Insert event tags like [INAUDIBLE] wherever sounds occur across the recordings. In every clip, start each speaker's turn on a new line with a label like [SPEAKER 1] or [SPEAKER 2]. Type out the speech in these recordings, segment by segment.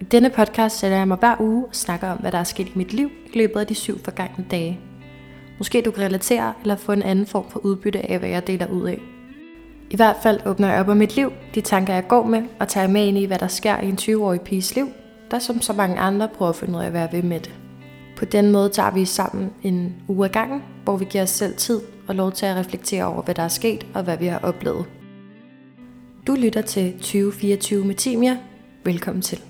[SPEAKER 1] I denne podcast sætter jeg mig hver uge og snakker om, hvad der er sket i mit liv i løbet af de syv forgangne dage. Måske du kan relatere eller få en anden form for udbytte af, hvad jeg deler ud af. I hvert fald åbner jeg op om mit liv, de tanker jeg går med, og tager med ind i, hvad der sker i en 20-årig piges liv, der som så mange andre prøver at finde ud af at være ved med det. På den måde tager vi sammen en uge ad gangen, hvor vi giver os selv tid og lov til at reflektere over, hvad der er sket og hvad vi har oplevet. Du lytter til 2024 med Timia. Velkommen til.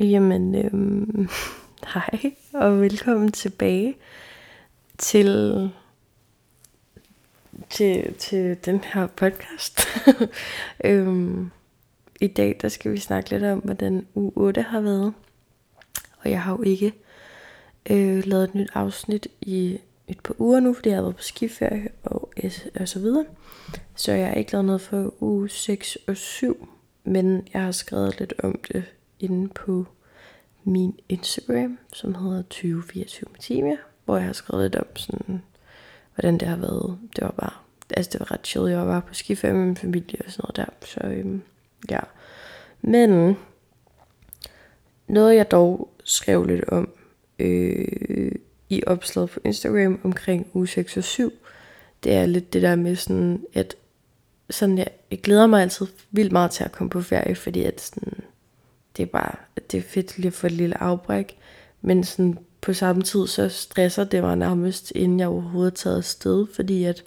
[SPEAKER 1] Jamen, øhm, [LAUGHS] hej og velkommen tilbage til, til, til den her podcast. [LAUGHS] øhm, I dag der skal vi snakke lidt om, hvordan u 8 har været. Og jeg har jo ikke øh, lavet et nyt afsnit i et par uger nu, fordi jeg har været på skiferie og, og så videre. Så jeg har ikke lavet noget for uge 6 og 7, men jeg har skrevet lidt om det inde på min Instagram, som hedder 2024 Matimia, hvor jeg har skrevet lidt om sådan, hvordan det har været. Det var bare, altså det var ret chill. Jeg var bare på skiferie med min familie og sådan noget der. Så øhm, ja. Men noget jeg dog skrev lidt om øh, i opslaget på Instagram omkring uge 6 og 7, det er lidt det der med sådan, at sådan jeg, jeg glæder mig altid vildt meget til at komme på ferie, fordi at sådan, det er bare, det er fedt lige at få et lille afbræk, men sådan på samme tid, så stresser det mig nærmest, inden jeg overhovedet er taget afsted, fordi at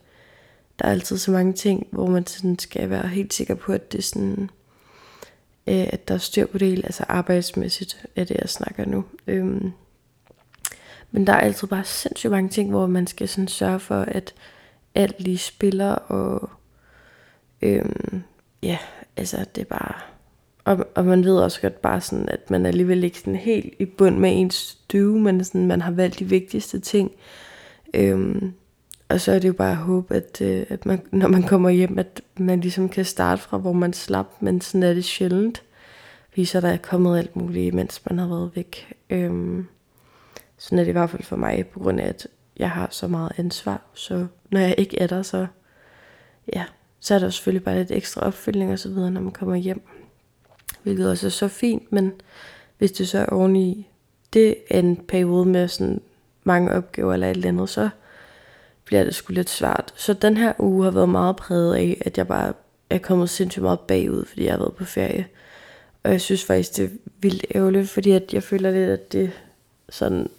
[SPEAKER 1] der er altid så mange ting, hvor man sådan skal være helt sikker på, at det er sådan, øh, at der er styr på det hele, altså arbejdsmæssigt er det, jeg snakker nu. Øhm, men der er altid bare sindssygt mange ting, hvor man skal sådan sørge for, at alt lige spiller, og øhm, ja, altså det er bare og, og man ved også godt bare sådan, at man alligevel ikke sådan helt i bund med ens stue, men sådan, man har valgt de vigtigste ting. Øhm, og så er det jo bare at håbe, at, øh, at man, når man kommer hjem, at man ligesom kan starte fra, hvor man slap, men sådan er det sjældent. Fordi så er der kommet alt muligt, mens man har været væk. Øhm, sådan er det i hvert fald for mig, på grund af, at jeg har så meget ansvar. Så når jeg ikke er der, så, ja, så er der selvfølgelig bare lidt ekstra opfølgning og så videre, når man kommer hjem hvilket også er så fint, men hvis det så er oveni det er en periode med sådan mange opgaver eller et eller andet, så bliver det sgu lidt svært. Så den her uge har været meget præget af, at jeg bare er kommet sindssygt meget bagud, fordi jeg har været på ferie. Og jeg synes faktisk, det er vildt ærgerligt, fordi at jeg føler lidt, at det sådan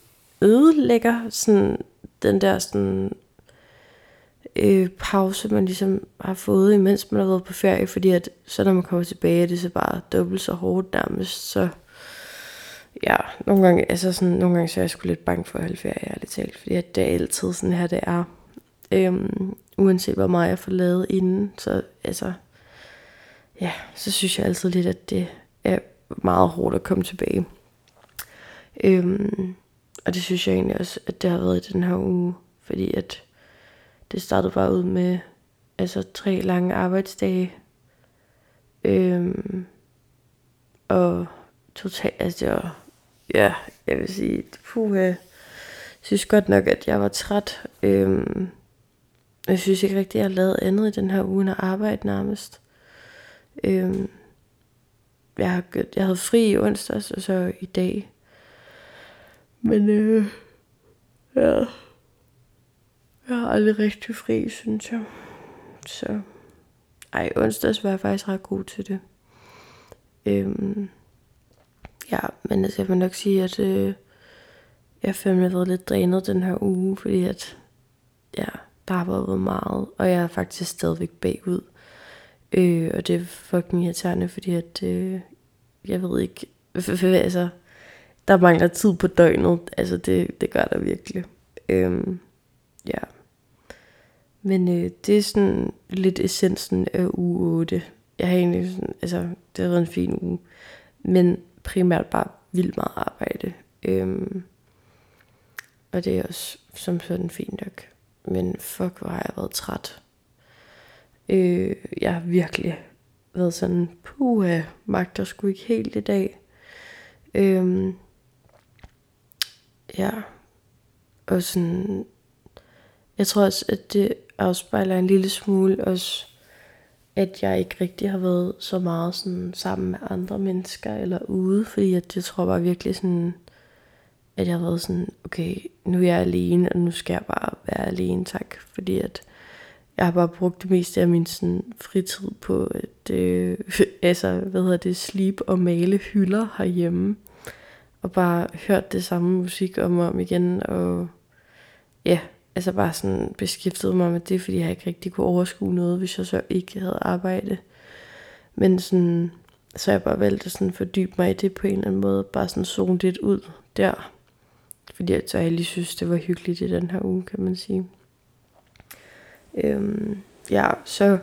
[SPEAKER 1] ødelægger sådan den der sådan øh, pause, man ligesom har fået, imens man har været på ferie, fordi at så når man kommer tilbage, er det så bare dobbelt så hårdt nærmest, så ja, nogle gange, altså sådan, nogle gange så er jeg sgu lidt bange for at holde ferie, ærligt talt, fordi at det er altid sådan her, det er. Øhm, uanset hvor meget jeg får lavet inden, så altså, ja, så synes jeg altid lidt, at det er meget hårdt at komme tilbage. Øhm, og det synes jeg egentlig også, at det har været i den her uge, fordi at det startede bare ud med altså tre lange arbejdsdage. Øhm, og totalt, altså det var, ja, jeg vil sige, puh, jeg synes godt nok, at jeg var træt. Øhm, jeg synes ikke rigtig, at jeg har lavet andet i den her uge end at arbejde nærmest. Øhm, jeg, har, jeg havde fri i onsdags, og så i dag. Men øh, ja, jeg har aldrig rigtig fri, synes jeg. Så, ej, onsdags var jeg faktisk ret god til det. Øhm, ja, men altså, jeg vil nok sige, at øh, jeg fandme været lidt drænet den her uge, fordi at, ja, der har været meget, og jeg er faktisk stadigvæk bagud. Øh, og det er fucking irriterende, fordi at, øh, jeg ved ikke, [LAUGHS] altså, der mangler tid på døgnet, altså det, det gør der virkelig. Øhm, ja. Men øh, det er sådan lidt essensen af uge 8. Jeg har egentlig sådan, altså, det har været en fin uge. Men primært bare vildt meget arbejde. Øhm, og det er også som sådan fint nok. Men fuck, hvor har jeg været træt. Øh, jeg har virkelig været sådan, puha, magter sgu ikke helt i dag. Øhm, ja, og sådan, jeg tror også, at det afspejler en lille smule også, at jeg ikke rigtig har været så meget sådan sammen med andre mennesker eller ude, fordi jeg, jeg tror bare virkelig sådan, at jeg har været sådan, okay, nu er jeg alene, og nu skal jeg bare være alene, tak, fordi at jeg har bare brugt det meste af min sådan, fritid på at, øh, [LAUGHS] altså, hvad hedder det, sleep og male hylder herhjemme. Og bare hørt det samme musik om og om igen, og ja, altså bare sådan beskæftiget mig med det, fordi jeg ikke rigtig kunne overskue noget, hvis jeg så ikke havde arbejde. Men sådan, så jeg bare valgte at sådan fordybe mig i det på en eller anden måde, bare sådan zone lidt ud der. Fordi jeg så jeg lige synes, det var hyggeligt i den her uge, kan man sige. Øhm, ja, så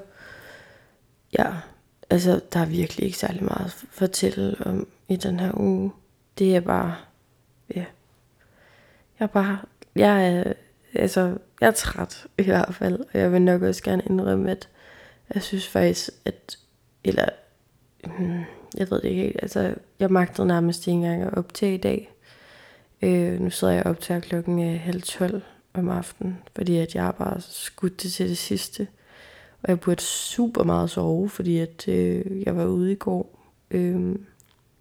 [SPEAKER 1] ja, altså der er virkelig ikke særlig meget at fortælle om i den her uge. Det er bare, ja, jeg er bare, jeg er, altså, jeg er træt i hvert fald, og jeg vil nok også gerne indrømme, at jeg synes faktisk, at, eller, hmm, jeg ved det ikke helt, altså, jeg magtede nærmest ikke engang at optage i dag. Øh, nu sidder jeg op til klokken øh, halv tolv om aftenen, fordi at jeg bare skudt det til det sidste. Og jeg burde super meget sove, fordi at øh, jeg var ude i går. Øh,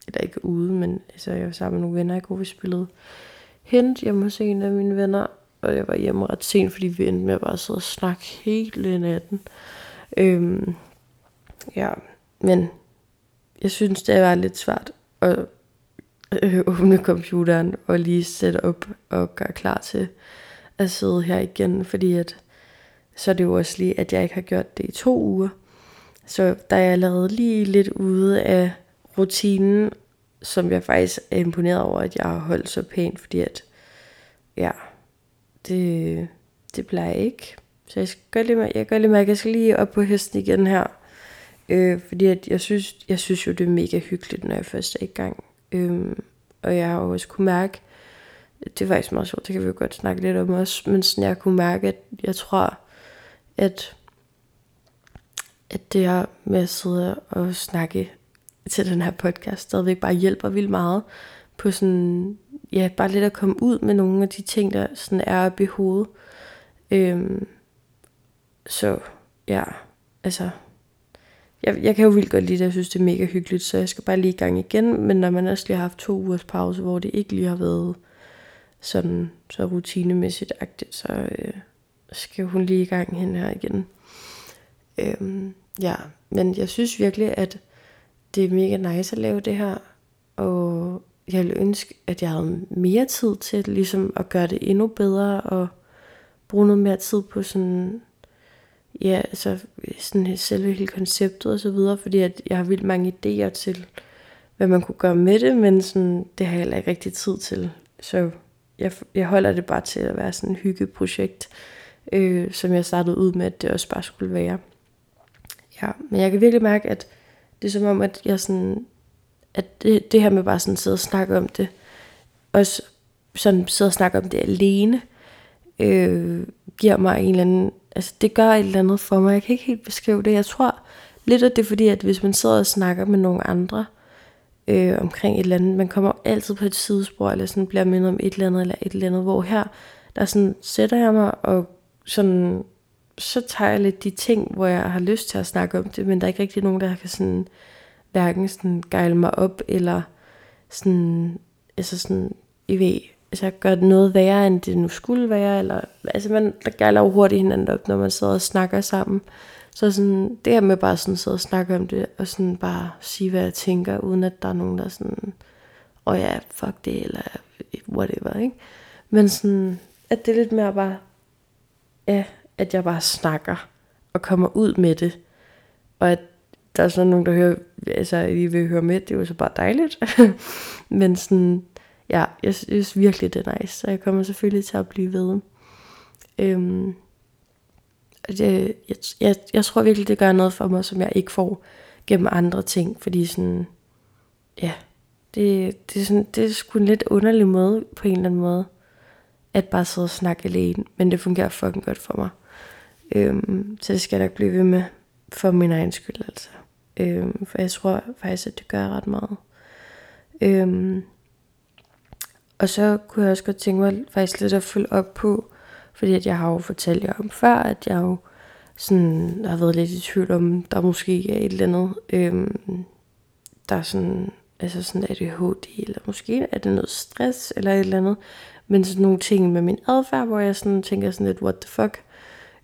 [SPEAKER 1] eller ikke ude, men altså, jeg var sammen med nogle venner i går, vi spillede hent hjemme hos en af mine venner. Og jeg var hjemme ret sent, fordi vi endte med at bare sidde og snakke hele natten. Øhm, ja, men jeg synes, det var lidt svært at øh, [LAUGHS] åbne computeren og lige sætte op og gøre klar til at sidde her igen, fordi at, så er det jo også lige, at jeg ikke har gjort det i to uger. Så der er jeg allerede lige lidt ude af rutinen, som jeg faktisk er imponeret over, at jeg har holdt så pænt, fordi at, ja, det, det plejer jeg ikke. Så jeg, skal gøre lige, jeg gør lige mærke, jeg skal lige op på hesten igen her. Øh, fordi at jeg, synes, jeg synes jo, det er mega hyggeligt, når jeg først er i gang. Øh, og jeg har også kunne mærke, det er faktisk meget sjovt, det kan vi jo godt snakke lidt om også, men sådan jeg kunne mærke, at jeg tror, at, at det her med at sidde og snakke til den her podcast stadigvæk bare hjælper vildt meget på sådan, ja, bare lidt at komme ud med nogle af de ting, der sådan er oppe i hovedet. Øhm, så ja, altså, jeg, jeg kan jo vildt godt lide det, jeg synes det er mega hyggeligt, så jeg skal bare lige i gang igen, men når man også lige har haft to ugers pause, hvor det ikke lige har været sådan så rutinemæssigt agtigt, så øh, skal hun lige i gang hen her igen. Øhm, ja, men jeg synes virkelig, at det er mega nice at lave det her, og jeg ville ønske, at jeg havde mere tid til ligesom at gøre det endnu bedre, og bruge noget mere tid på sådan, ja, altså sådan selve hele konceptet og så videre, fordi at jeg har vildt mange idéer til, hvad man kunne gøre med det, men sådan, det har jeg heller ikke rigtig tid til. Så jeg, jeg holder det bare til at være sådan et hyggeprojekt, øh, som jeg startede ud med, at det også bare skulle være. Ja, men jeg kan virkelig mærke, at det er som om, at jeg sådan, at det, det her med bare sådan sidde og snakke om det, også sådan sidde og snakke om det alene, øh, giver mig en eller anden, altså det gør et eller andet for mig. Jeg kan ikke helt beskrive det. Jeg tror lidt, at det er fordi, at hvis man sidder og snakker med nogle andre, øh, omkring et eller andet. Man kommer altid på et sidespor, eller sådan bliver mindet om et eller andet, eller et eller andet, hvor her, der sådan sætter jeg mig, og sådan, så tager jeg lidt de ting, hvor jeg har lyst til at snakke om det, men der er ikke rigtig nogen, der kan sådan, hverken sådan gejle mig op, eller sådan, altså sådan, I ved, altså gøre noget værre, end det nu skulle være, eller, altså man, der gejler jo hurtigt hinanden op, når man sidder og snakker sammen. Så sådan, det her med bare sådan sidde og snakke om det, og sådan bare sige, hvad jeg tænker, uden at der er nogen, der sådan, åh oh ja, fuck det, eller whatever, ikke? Men sådan, at det er lidt mere bare, ja, at jeg bare snakker, og kommer ud med det, og at der er sådan nogen, der hører, altså, I vil høre med, det er jo så bare dejligt. [LAUGHS] Men sådan, ja, jeg synes virkelig, det er nice, så jeg kommer selvfølgelig til at blive ved. Øhm, det, jeg, jeg, jeg tror virkelig, det gør noget for mig, som jeg ikke får gennem andre ting, fordi sådan, ja, det, det, er sådan, det er sgu en lidt underlig måde, på en eller anden måde, at bare sidde og snakke alene, men det fungerer fucking godt for mig. Øhm, så det skal jeg nok blive ved med, for min egen skyld altså. Øhm, for jeg tror faktisk, at det gør ret meget. Øhm, Og så kunne jeg også godt tænke mig faktisk lidt at følge op på, fordi at jeg har jo fortalt jer om før, at jeg jo sådan har været lidt i tvivl om, der måske er et eller andet, øhm, der er sådan, altså sådan ADHD, eller måske er det noget stress, eller et eller andet, men sådan nogle ting med min adfærd, hvor jeg sådan tænker sådan lidt, what the fuck.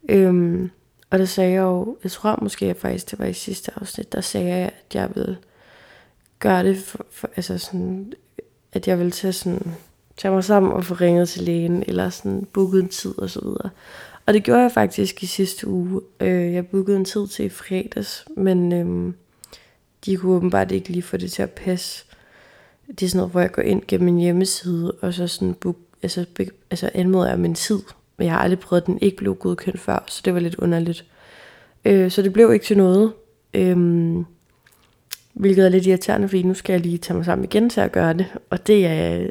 [SPEAKER 1] Øhm, og der sagde jeg jo, jeg tror måske jeg faktisk, det var i sidste afsnit, der sagde jeg, at jeg ville gøre det, for, for, altså sådan, at jeg ville tage, sådan, tage mig sammen og få ringet til lægen, eller sådan booket en tid og så videre. Og det gjorde jeg faktisk i sidste uge. Øh, jeg bookede en tid til i fredags, men øhm, de kunne åbenbart ikke lige få det til at passe. Det er sådan noget, hvor jeg går ind gennem min hjemmeside, og så sådan book, altså, altså anmoder jeg min tid. Men jeg har aldrig prøvet, at den ikke blev godkendt før, så det var lidt underligt. Øh, så det blev ikke til noget. Øh, hvilket er lidt irriterende, fordi nu skal jeg lige tage mig sammen igen til at gøre det. Og det er...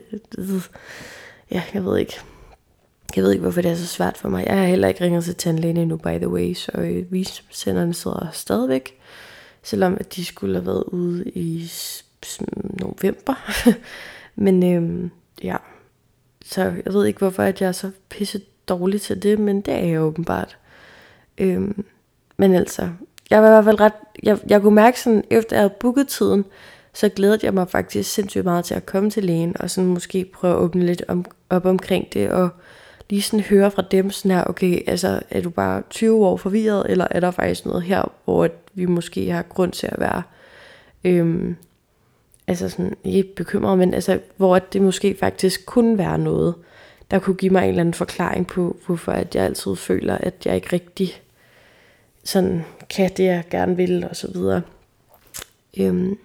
[SPEAKER 1] Ja, jeg ved ikke. Jeg ved ikke, hvorfor det er så svært for mig. Jeg har heller ikke ringet til tandlægen endnu, by the way, så øh, visesenderne sidder stadigvæk. Selvom at de skulle have været ude i november. [LAUGHS] Men øh, ja, så jeg ved ikke, hvorfor at jeg er så pisse dårlig til det, men det er jeg åbenbart. Øhm, men altså, jeg var i hvert fald ret, jeg, jeg kunne mærke sådan, efter jeg havde booket tiden, så glædede jeg mig faktisk sindssygt meget til at komme til lægen, og sådan måske prøve at åbne lidt om, op omkring det, og lige sådan høre fra dem sådan her, okay, altså er du bare 20 år forvirret, eller er der faktisk noget her, hvor vi måske har grund til at være, øhm, altså sådan, ikke bekymret, men altså, hvor det måske faktisk kunne være noget, der kunne give mig en eller anden forklaring på, hvorfor at jeg altid føler, at jeg ikke rigtig sådan kan det, jeg gerne vil, og så videre. Øhm,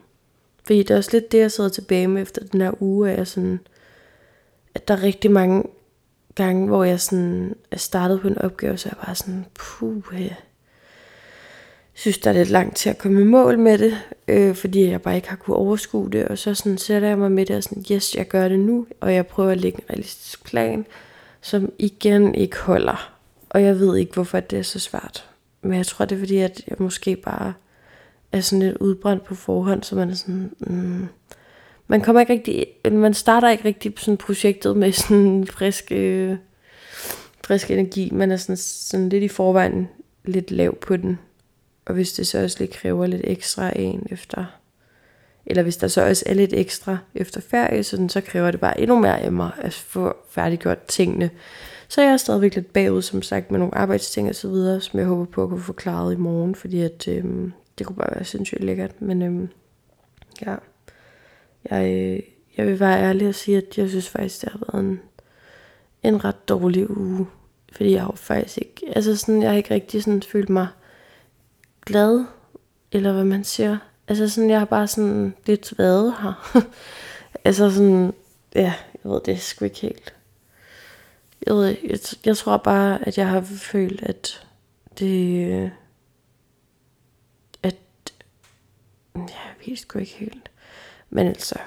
[SPEAKER 1] fordi det er også lidt det, jeg sidder tilbage med efter den her uge, at, jeg sådan, at der er rigtig mange gange, hvor jeg sådan er startet på en opgave, så jeg bare sådan, puh, synes, der er lidt langt til at komme i mål med det, øh, fordi jeg bare ikke har kunne overskue det, og så sådan sætter jeg mig med det og sådan, yes, jeg gør det nu, og jeg prøver at lægge en realistisk plan, som igen ikke holder. Og jeg ved ikke, hvorfor det er så svært. Men jeg tror, det er fordi, at jeg måske bare er sådan lidt udbrændt på forhånd, så man er sådan... Mm, man kommer ikke rigtig... Man starter ikke rigtig sådan projektet med sådan frisk, øh, frisk energi. Man er sådan, sådan lidt i forvejen lidt lav på den. Og hvis det så også lige kræver lidt ekstra en efter... Eller hvis der så også er lidt ekstra efter ferie, så, så kræver det bare endnu mere af mig at få færdiggjort tingene. Så jeg er stadigvæk lidt bagud, som sagt, med nogle arbejdsting og så videre, som jeg håber på at kunne få klaret i morgen, fordi at, øhm, det kunne bare være sindssygt lækkert. Men øhm, ja, jeg, øh, jeg vil være ærlig og sige, at jeg synes faktisk, det har været en, en ret dårlig uge. Fordi jeg har faktisk ikke, altså sådan, jeg har ikke rigtig sådan følt mig glad, eller hvad man siger. Altså sådan, jeg har bare sådan lidt været her. [LAUGHS] altså sådan, ja, jeg ved det sgu ikke helt jeg, ved, jeg, jeg tror bare, at jeg har følt, at det... At... Jeg ved sgu ikke helt. Men altså...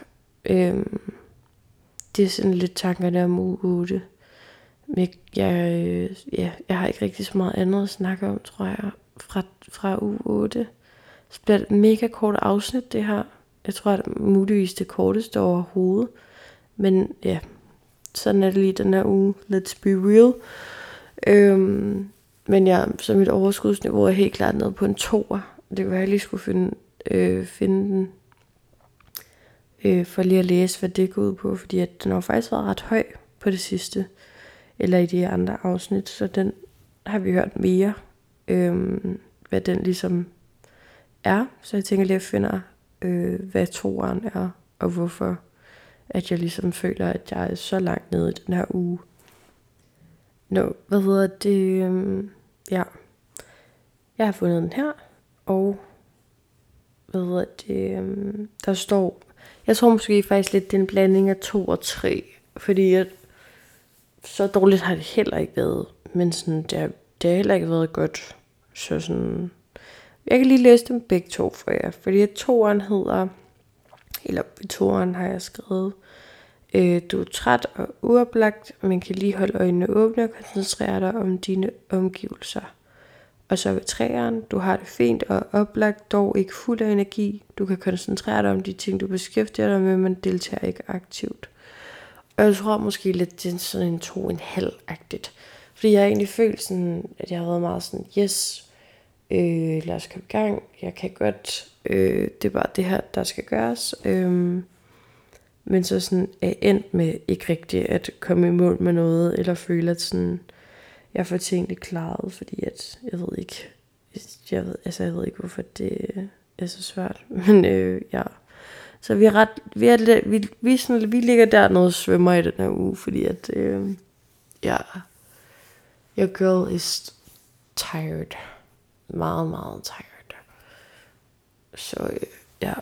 [SPEAKER 1] Øhm, det er sådan lidt tankerne om uge 8. Men jeg, øh, ja, jeg har ikke rigtig så meget andet at snakke om, tror jeg, fra, fra uge 8. Så bliver det et mega kort afsnit, det her. Jeg tror, at muligvis det korteste overhovedet. Men ja, sådan er det lige den her uge. Let's be real. Øhm, men ja, så mit overskudsniveau er helt klart nede på en toer. Det kunne være, jeg lige skulle finde, øh, finde den. Øh, for lige at læse, hvad det går ud på. Fordi at den har faktisk været ret høj på det sidste. Eller i de andre afsnit. Så den har vi hørt mere. Øh, hvad den ligesom er. Så jeg tænker lige at finde, øh, hvad toeren er. Og hvorfor at jeg ligesom føler, at jeg er så langt nede i den her uge. Nå, hvad hedder det? Øhm, ja. Jeg har fundet den her, og hvad hedder det? Øhm, der står, jeg tror måske faktisk lidt, det er en blanding af to og tre, fordi at så dårligt har det heller ikke været, men sådan, det, har, det har heller ikke været godt. Så sådan, jeg kan lige læse dem begge to for jer, fordi toeren hedder eller i har jeg skrevet, øh, du er træt og uoplagt, men kan lige holde øjnene åbne og koncentrere dig om dine omgivelser. Og så ved træeren, du har det fint og oplagt, dog ikke fuld af energi. Du kan koncentrere dig om de ting, du beskæftiger dig med, men deltager ikke aktivt. Og jeg tror måske lidt, det er sådan en to en halv-agtigt. Fordi jeg har egentlig følt sådan, at jeg har været meget sådan, yes, øh, lad os komme i gang, jeg kan godt, øh, det er bare det her, der skal gøres. Øh, men så sådan er endt med ikke rigtigt at komme i mål med noget, eller føle, at sådan, jeg får tingene klaret, fordi at, jeg ved ikke, jeg ved, altså jeg ved ikke, hvorfor det er så svært, [LAUGHS] men øh, ja. Så vi er ret, vi, er, vi, vi, sådan, vi ligger dernede og svømmer i den her uge, fordi at, øh, ja, your girl is tired. Meget, meget tired. Så øh, ja,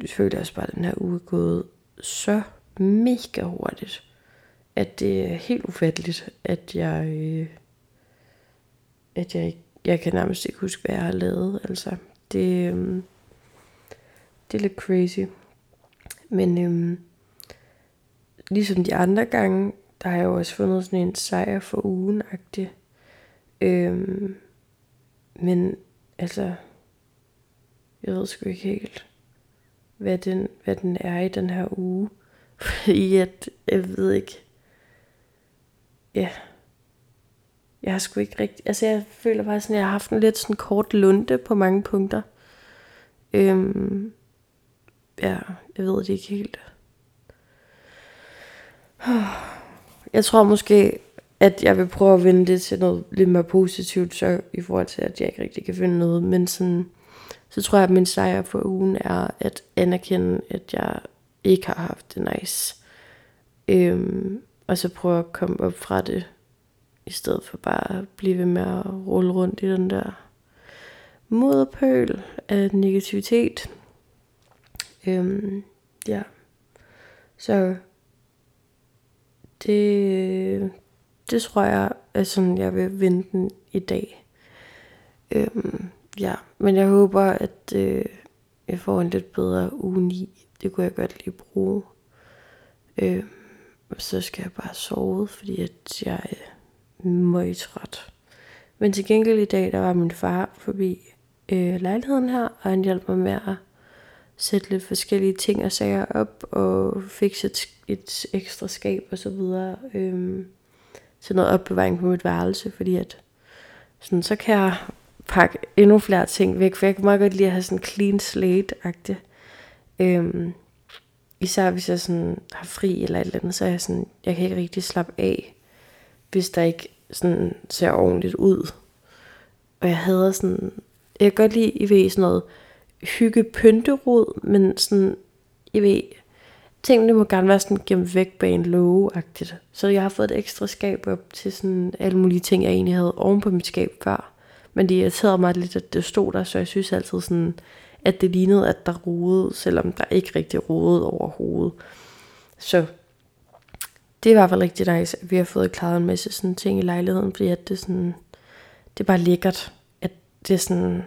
[SPEAKER 1] jeg føler også bare, at den her uge er gået så mega hurtigt, at det er helt ufatteligt, at jeg, øh, at jeg, jeg kan nærmest ikke huske, hvad jeg har lavet. Altså, det, øh, det er lidt crazy. Men øh, ligesom de andre gange, der har jeg jo også fundet sådan en sejr for ugen -agtig. Øhm, men altså, jeg ved sgu ikke helt, hvad den, hvad den er i den her uge. [LAUGHS] Fordi at, jeg ved ikke, ja, jeg har sgu ikke rigtig, altså jeg føler bare sådan, at jeg har haft en lidt sådan kort lunde på mange punkter. Øhm, ja, jeg ved det ikke helt. [SIGHS] Jeg tror måske, at jeg vil prøve at vende det til noget lidt mere positivt, så i forhold til, at jeg ikke rigtig kan finde noget. Men sådan, så tror jeg, at min sejr for ugen er at anerkende, at jeg ikke har haft det nice. Øhm, og så prøve at komme op fra det, i stedet for bare at blive ved med at rulle rundt i den der moderpøl af negativitet. Øhm, ja. Så det, det tror jeg er sådan, jeg vil vinde den i dag. Øhm, ja, men jeg håber, at øh, jeg får en lidt bedre uge 9. Det kunne jeg godt lige bruge. Øhm, så skal jeg bare sove, fordi at jeg er møgtræt. Men til gengæld i dag, der var min far forbi øh, lejligheden her, og han hjalp mig med at sætte lidt forskellige ting og sager op, og fikse et, et ekstra skab og så videre. Øhm, til noget opbevaring på mit værelse, fordi at sådan, så kan jeg pakke endnu flere ting væk, for jeg kan meget godt lide at have sådan clean slate-agtigt. Øhm, især hvis jeg sådan har fri eller et eller andet, så er jeg sådan, jeg kan ikke rigtig slappe af, hvis der ikke sådan ser ordentligt ud. Og jeg hader sådan, jeg kan godt lide, I ved, sådan noget hygge pynterod, men sådan, I ved, tingene må gerne være sådan gemt væk bag en låge-agtigt. Så jeg har fået et ekstra skab op til sådan alle mulige ting, jeg egentlig havde oven på mit skab før. Men det irriterede mig lidt, at det stod der, så jeg synes altid sådan, at det lignede, at der rodede, selvom der ikke rigtig rodede overhovedet. Så det er i hvert fald rigtig nice, at vi har fået klaret en masse sådan ting i lejligheden, fordi at det, sådan, det er bare lækkert, at det er sådan,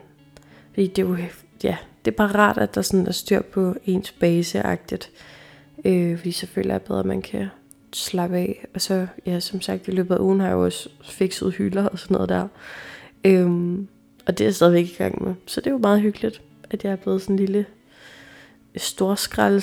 [SPEAKER 1] fordi det er jo, ja, det er bare rart, at der sådan er styr på ens base-agtigt. Øh, fordi så føler jeg bedre, at man kan slappe af. Og så, ja, som sagt, i løbet af ugen har jeg jo også fikset hylder og sådan noget der. Øhm, og det er jeg stadigvæk i gang med. Så det er jo meget hyggeligt, at jeg er blevet sådan en lille